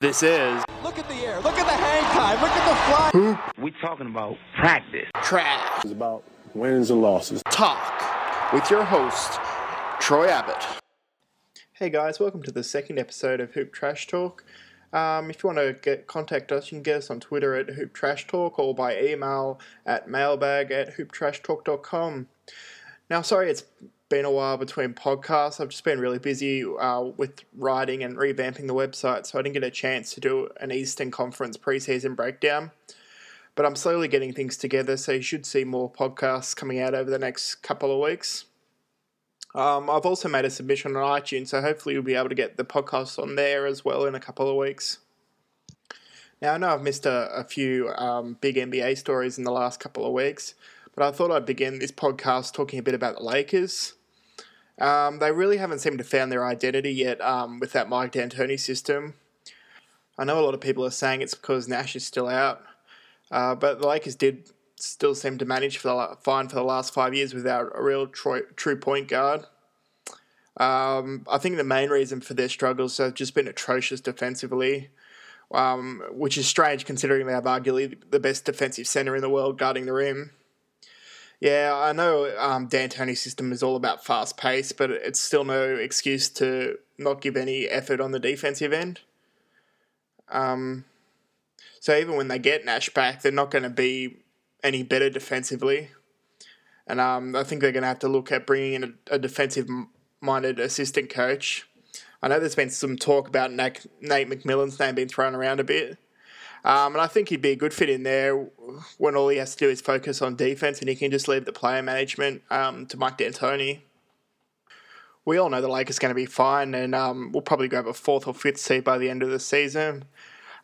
This is Look at the air. Look at the hang time. Look at the fly. We talking about practice. Trash It's about wins and losses. Talk with your host, Troy Abbott. Hey guys, welcome to the second episode of Hoop Trash Talk. Um, if you want to get contact us, you can get us on Twitter at Hoop Trash Talk or by email at mailbag at hooptrashtalk.com. Now, sorry it's been a while between podcasts. I've just been really busy uh, with writing and revamping the website, so I didn't get a chance to do an Eastern Conference preseason breakdown. But I'm slowly getting things together, so you should see more podcasts coming out over the next couple of weeks. Um, I've also made a submission on iTunes, so hopefully you'll be able to get the podcast on there as well in a couple of weeks. Now, I know I've missed a, a few um, big NBA stories in the last couple of weeks, but I thought I'd begin this podcast talking a bit about the Lakers. Um, they really haven't seemed to found their identity yet um, with that Mike D'Antoni system. I know a lot of people are saying it's because Nash is still out, uh, but the Lakers did still seem to manage for the, fine for the last five years without a real tro- true point guard. Um, I think the main reason for their struggles have just been atrocious defensively, um, which is strange considering they have arguably the best defensive center in the world guarding the rim. Yeah, I know um, D'Antoni's system is all about fast pace, but it's still no excuse to not give any effort on the defensive end. Um, so even when they get Nash back, they're not going to be any better defensively. And um, I think they're going to have to look at bringing in a, a defensive-minded assistant coach. I know there's been some talk about Nate, Nate McMillan's name being thrown around a bit. Um, and I think he'd be a good fit in there when all he has to do is focus on defense and he can just leave the player management um, to Mike D'Antoni. We all know the Lakers are going to be fine and um, we'll probably grab a fourth or fifth seed by the end of the season.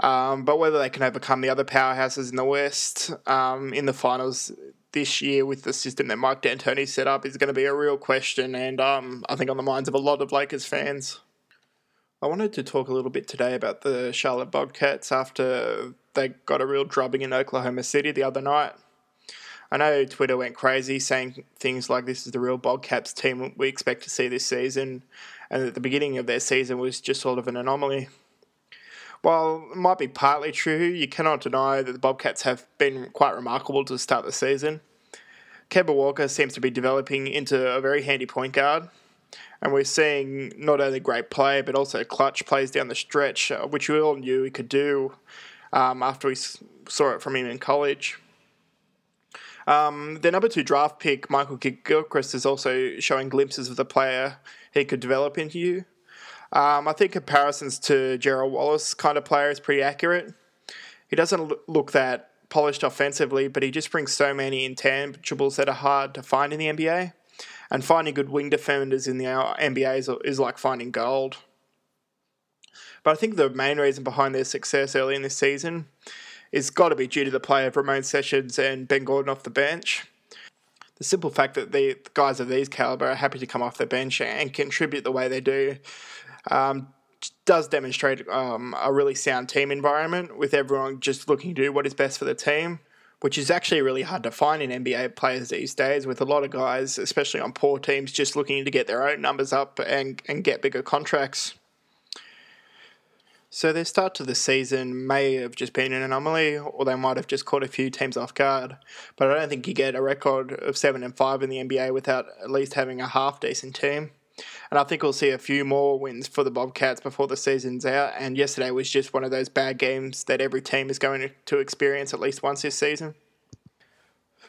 Um, but whether they can overcome the other powerhouses in the West um, in the finals this year with the system that Mike D'Antoni set up is going to be a real question and um, I think on the minds of a lot of Lakers fans. I wanted to talk a little bit today about the Charlotte Bobcats after they got a real drubbing in Oklahoma City the other night. I know Twitter went crazy saying things like this is the real Bobcats team we expect to see this season, and that the beginning of their season was just sort of an anomaly. While it might be partly true, you cannot deny that the Bobcats have been quite remarkable to start the season. Kemba Walker seems to be developing into a very handy point guard and we're seeing not only great play but also clutch plays down the stretch, uh, which we all knew he could do um, after we saw it from him in college. Um, the number two draft pick, Michael Gilchrist, is also showing glimpses of the player he could develop into. Um, I think comparisons to Gerald Wallace kind of player is pretty accurate. He doesn't look that polished offensively, but he just brings so many intangibles that are hard to find in the NBA and finding good wing defenders in the NBA is, is like finding gold. But I think the main reason behind their success early in this season is got to be due to the play of Ramon Sessions and Ben Gordon off the bench. The simple fact that the guys of these caliber are happy to come off the bench and contribute the way they do um, does demonstrate um, a really sound team environment with everyone just looking to do what is best for the team which is actually really hard to find in NBA players these days, with a lot of guys, especially on poor teams, just looking to get their own numbers up and, and get bigger contracts. So their start to the season may have just been an anomaly, or they might have just caught a few teams off guard. But I don't think you get a record of seven and five in the NBA without at least having a half decent team. And I think we'll see a few more wins for the Bobcats before the season's out. And yesterday was just one of those bad games that every team is going to experience at least once this season.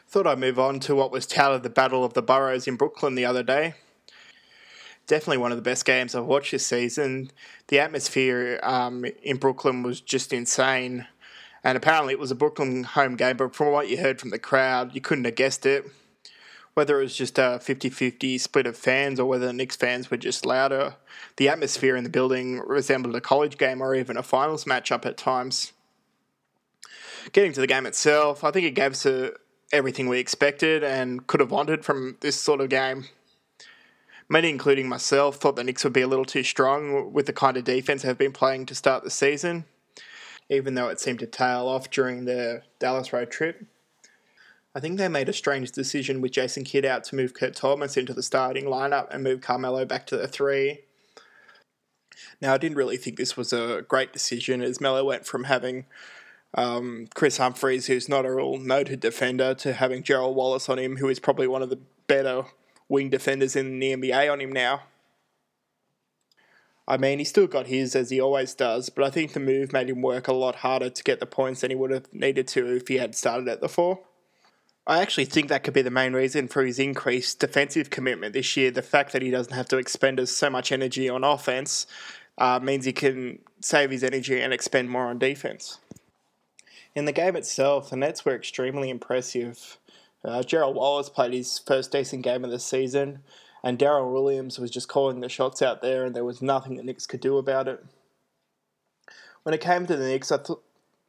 Thought I'd move on to what was touted the Battle of the Boroughs in Brooklyn the other day. Definitely one of the best games I've watched this season. The atmosphere um, in Brooklyn was just insane. And apparently it was a Brooklyn home game, but from what you heard from the crowd, you couldn't have guessed it whether it was just a 50 50 split of fans or whether the Knicks fans were just louder, the atmosphere in the building resembled a college game or even a finals matchup at times. Getting to the game itself, I think it gave us a, everything we expected and could have wanted from this sort of game. Many, including myself, thought the Knicks would be a little too strong with the kind of defense they've been playing to start the season, even though it seemed to tail off during the Dallas road trip. I think they made a strange decision with Jason Kidd out to move Kurt Thomas into the starting lineup and move Carmelo back to the three. Now, I didn't really think this was a great decision as Melo went from having um, Kris Humphries, who's not a real noted defender, to having Gerald Wallace on him, who is probably one of the better wing defenders in the NBA on him now. I mean, he still got his as he always does, but I think the move made him work a lot harder to get the points than he would have needed to if he had started at the four. I actually think that could be the main reason for his increased defensive commitment this year. The fact that he doesn't have to expend as so much energy on offense uh, means he can save his energy and expend more on defense. In the game itself, the Nets were extremely impressive. Uh, Gerald Wallace played his first decent game of the season, and Deron Williams was just calling the shots out there, and there was nothing the Knicks could do about it. When it came to the Knicks, I th-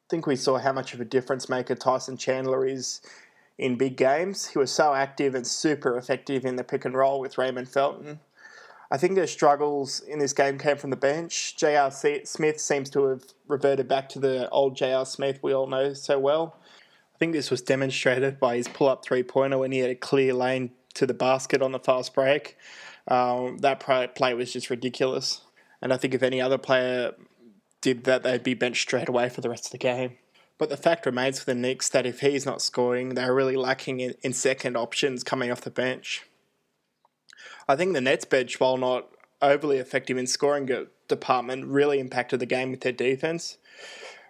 think we saw how much of a difference maker Tyson Chandler is in big games. He was so active and super effective in the pick and roll with Raymond Felton. I think their struggles in this game came from the bench. J.R. Smith seems to have reverted back to the old J.R. Smith we all know so well. I think this was demonstrated by his pull up three pointer when he had a clear lane to the basket on the fast break. Um, that play was just ridiculous. And I think if any other player did that, they'd be benched straight away for the rest of the game. But the fact remains for the Knicks that if he's not scoring, they're really lacking in, in second options coming off the bench. I think the Nets bench, while not overly effective in scoring department, really impacted the game with their defense.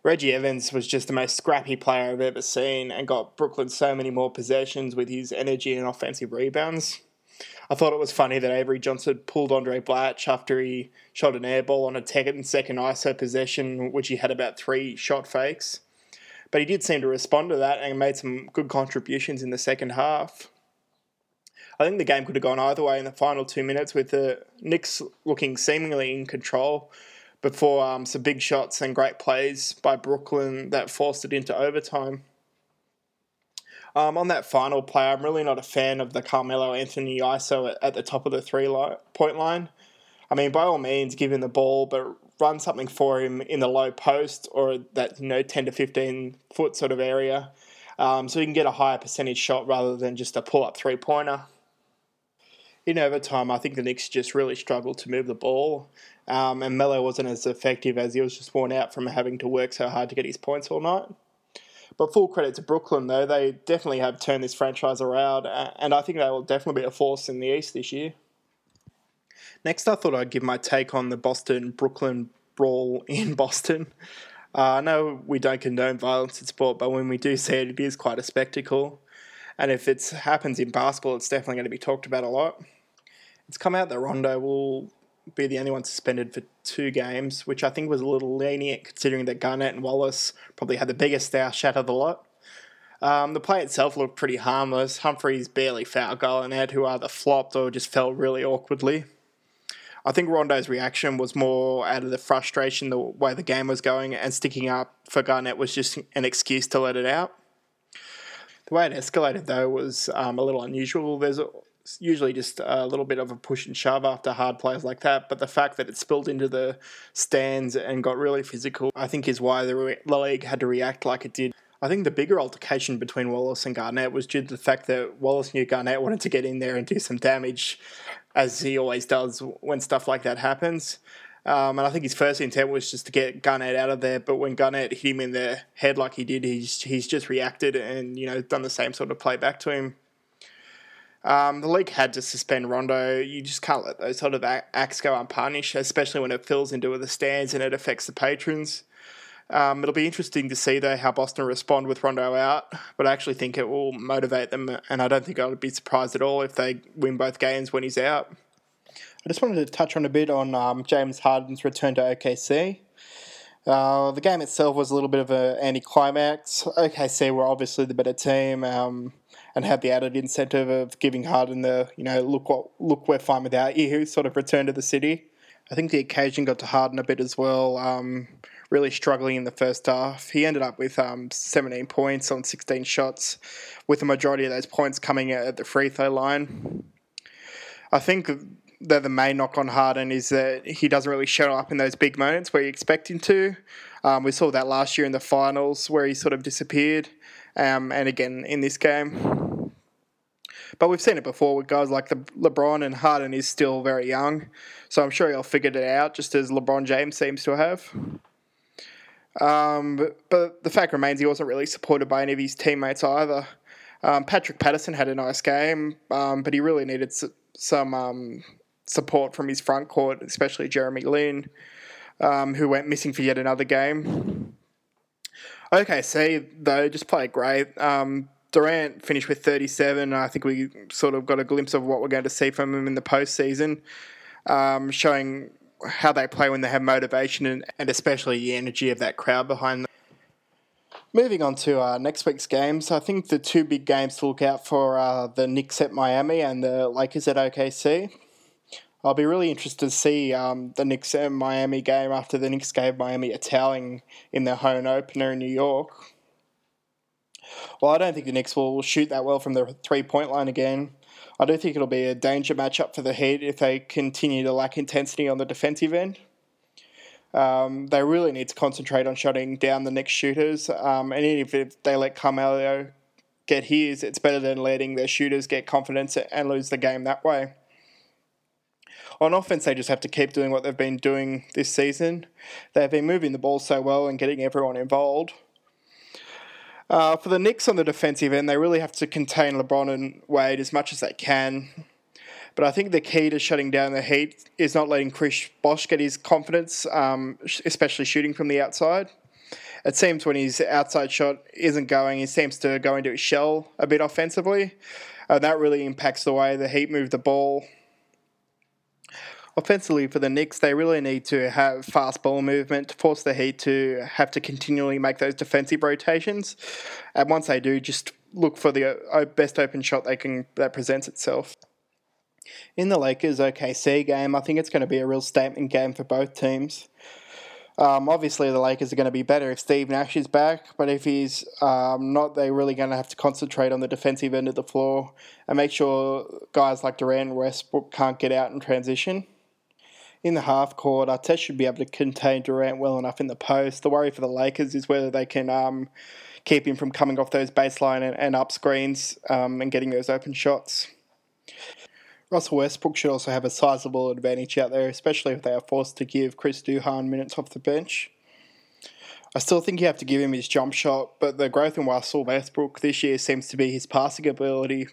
Reggie Evans was just the most scrappy player I've ever seen and got Brooklyn so many more possessions with his energy and offensive rebounds. I thought it was funny that Avery Johnson pulled Andray Blatche after he shot an air ball on a 10 second ISO possession, which he had about three shot fakes. But he did seem to respond to that and made some good contributions in the second half. I think the game could have gone either way in the final two minutes with the Knicks looking seemingly in control before um, some big shots and great plays by Brooklyn that forced it into overtime. Um, on that final play, I'm really not a fan of the Carmelo Anthony ISO at, at the top of the three point line. I mean, by all means, give him the ball, but run something for him in the low post or that you know 10 to 15 foot sort of area, um, so he can get a higher percentage shot rather than just a pull up three pointer. In overtime, I think the Knicks just really struggled to move the ball, um, and Melo wasn't as effective as he was just worn out from having to work so hard to get his points all night. But full credit to Brooklyn, though, they definitely have turned this franchise around, and I think they will definitely be a force in the East this year. Next, I thought I'd give my take on the Boston Brooklyn brawl in Boston. Uh, I know we don't condone violence in sport, but when we do see it, it is quite a spectacle. And if it happens in basketball, it's definitely going to be talked about a lot. It's come out that Rondo will be the only one suspended for two games, which I think was a little lenient considering that Garnett and Wallace probably had the biggest dash out of the lot. Um, the play itself looked pretty harmless. Humphries barely fouled Garnett, who either flopped or just fell really awkwardly. I think Rondo's reaction was more out of the frustration the way the game was going, and sticking up for Garnett was just an excuse to let it out. The way it escalated, though, was um, a little unusual. There's usually just a little bit of a push and shove after hard plays like that, but the fact that it spilled into the stands and got really physical, I think, is why the league had to react like it did. I think the bigger altercation between Wallace and Garnett was due to the fact that Wallace knew Garnett wanted to get in there and do some damage, as he always does when stuff like that happens. Um, and I think his first intent was just to get Garnett out of there, but when Garnett hit him in the head like he did, he's he's just reacted and you know done the same sort of play back to him. Um, the league had to suspend Rondo. You just can't let those sort of acts go unpunished, especially when it fills into the stands and it affects the patrons. Um, it'll be interesting to see though how Boston respond with Rondo out, but I actually think it will motivate them, and I don't think I'd be surprised at all if they win both games when he's out. I just wanted to touch on a bit on um, James Harden's return to OKC. Uh, the game itself was a little bit of an anticlimax. OKC were obviously the better team um, and had the added incentive of giving Harden the you know look what look we're fine without you sort of return to the city. I think the occasion got to Harden a bit as well. Um, really struggling in the first half. He ended up with um, 17 points on 16 shots, with the majority of those points coming at the free throw line. I think that the main knock on Harden is that he doesn't really show up in those big moments where you expect him to. Um, we saw that last year in the finals where he sort of disappeared, um, and again in this game. But we've seen it before with guys like the LeBron and Harden is still very young, so I'm sure he'll figure it out, just as LeBron James seems to have. Um, but, the fact remains he wasn't really supported by any of his teammates either. Um, Patrick Patterson had a nice game, um, but he really needed s- some um, support from his front court, especially Jeremy Lin, um, who went missing for yet another game. OKC, though, just played great. Um, Durant finished with 37. I think we sort of got a glimpse of what we're going to see from him in the postseason, showing how they play when they have motivation and, and especially the energy of that crowd behind them. Moving on to uh, next week's games, I think the two big games to look out for are the Knicks at Miami and the Lakers at OKC. I'll be really interested to see um, the Knicks and Miami game after the Knicks gave Miami a toweling in their home opener in New York. Well, I don't think the Knicks will shoot that well from the three point line again. I do think it'll be a danger matchup for the Heat if they continue to lack intensity on the defensive end. Um, they really need to concentrate on shutting down the Knicks shooters. Um, and if they let Carmelo get his, it's better than letting their shooters get confidence and lose the game that way. On offense, they just have to keep doing what they've been doing this season. They've been moving the ball so well and getting everyone involved. Uh, for the Knicks on the defensive end, they really have to contain LeBron and Wade as much as they can. But I think the key to shutting down the Heat is not letting Chris Bosh get his confidence, um, especially shooting from the outside. It seems when his outside shot isn't going, he seems to go into his shell a bit offensively. Uh, that really impacts the way the Heat move the ball offensively for the Knicks, they really need to have fast ball movement to force the Heat to have to continually make those defensive rotations. And once they do, just look for the uh, best open shot they can that presents itself. In the Lakers OKC game, I think it's going to be a real statement game for both teams. Um, obviously, the Lakers are going to be better if Steve Nash is back, but if he's um, not, they're really going to have to concentrate on the defensive end of the floor and make sure guys like Durant and Westbrook can't get out in transition in the half court. Artest should be able to contain Durant well enough in the post. The worry for the Lakers is whether they can um, keep him from coming off those baseline and, and up screens um, and getting those open shots. Russell Westbrook should also have a sizable advantage out there, especially if they are forced to give Chris Duhon minutes off the bench. I still think you have to give him his jump shot, but the growth in Russell Westbrook this year seems to be his passing ability.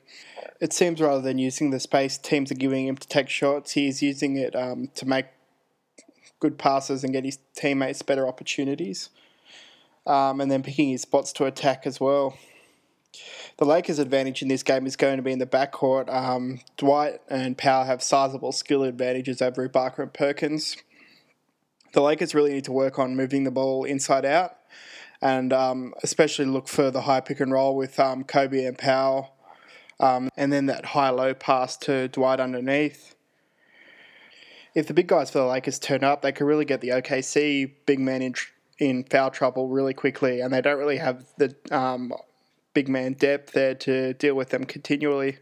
It seems rather than using the space teams are giving him to take shots, he's using it um, to make good passes and get his teammates better opportunities, um, and then picking his spots to attack as well. The Lakers' advantage in this game is going to be in the backcourt. Um, Dwight and Pau have sizable skill advantages over Barker and Perkins the Lakers really need to work on moving the ball inside out and um, especially look for the high pick and roll with um, Kobe and Pau. Um, and then that high low pass to Dwight underneath. If the big guys for the Lakers turn up, they could really get the OKC big man in, in foul trouble really quickly, and they don't really have the um, big man depth there to deal with them continually.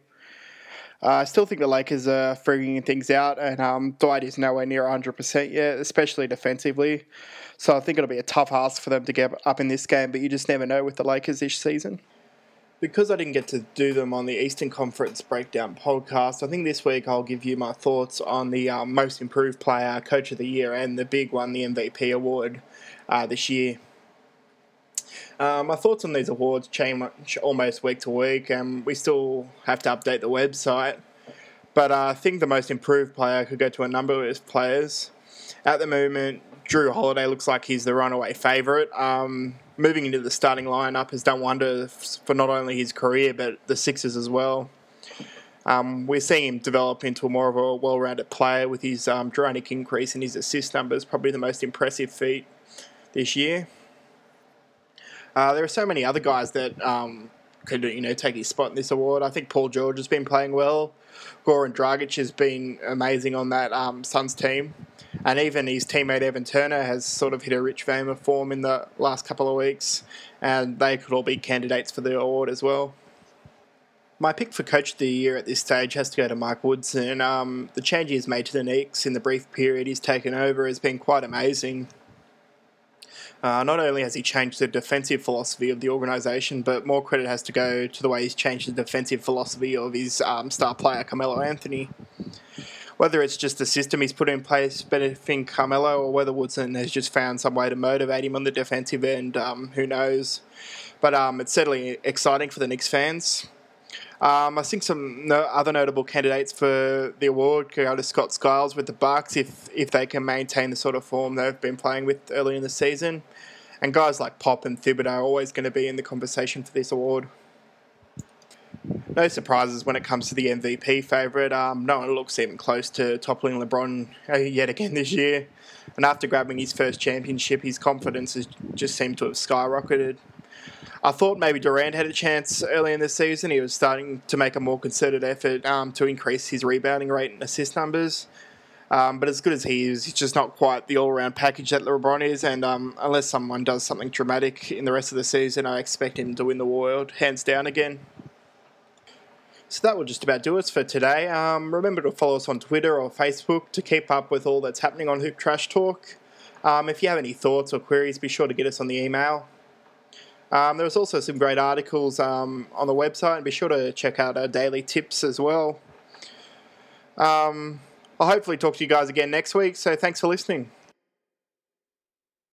Uh, I still think the Lakers are figuring things out, and um, Dwight is nowhere near 100% yet, especially defensively. So I think it'll be a tough ask for them to get up in this game, but you just never know with the Lakers this season. Because I didn't get to do them on the Eastern Conference Breakdown podcast, I think this week I'll give you my thoughts on the um, most improved player, coach of the year, and the big one, the MVP award uh, this year. Uh, my thoughts on these awards change almost week to week, and we still have to update the website. But uh, I think the most improved player could go to a number of players. At the moment, Jrue Holiday looks like he's the runaway favourite. Um, moving into the starting lineup has done wonders for not only his career but the Sixers as well. Um, we're seeing him develop into more of a well-rounded player with his um, dramatic increase in his assist numbers, probably the most impressive feat this year. Uh, there are so many other guys that um, could you know take his spot in this award. I think Paul George has been playing well. Goran Dragic has been amazing on that um, Suns team, and even his teammate Evan Turner has sort of hit a rich vein of form in the last couple of weeks, and they could all be candidates for the award as well. My pick for coach of the year at this stage has to go to Mike Woodson. Um, the change he's made to the Knicks in the brief period he's taken over has been quite amazing. Uh, not only has he changed the defensive philosophy of the organisation, but more credit has to go to the way he's changed the defensive philosophy of his um, star player, Carmelo Anthony. Whether it's just the system he's put in place benefiting Carmelo, or whether Woodson has just found some way to motivate him on the defensive end, um, who knows? But um, it's certainly exciting for the Knicks fans. Um, I think some no, other notable candidates for the award could go to Scott Skiles with the Bucks if if they can maintain the sort of form they've been playing with early in the season, and guys like Pop and Thibodeau are always going to be in the conversation for this award. No surprises when it comes to the MVP favourite. Um, no one looks even close to toppling LeBron uh, yet again this year. And after grabbing his first championship, his confidence has just seemed to have skyrocketed. I thought maybe Durant had a chance early in the season. He was starting to make a more concerted effort um, to increase his rebounding rate and assist numbers. Um, but as good as he is, he's just not quite the all-round package that LeBron is. And um, unless someone does something dramatic in the rest of the season, I expect him to win the world hands down again. So that will just about do us for today. Um, remember to follow us on Twitter or Facebook to keep up with all that's happening on Hoop Trash Talk. Um, if you have any thoughts or queries, be sure to get us on the email. Um, there's also some great articles um, on the website, and be sure to check out our daily tips as well. Um, I'll hopefully talk to you guys again next week, so thanks for listening.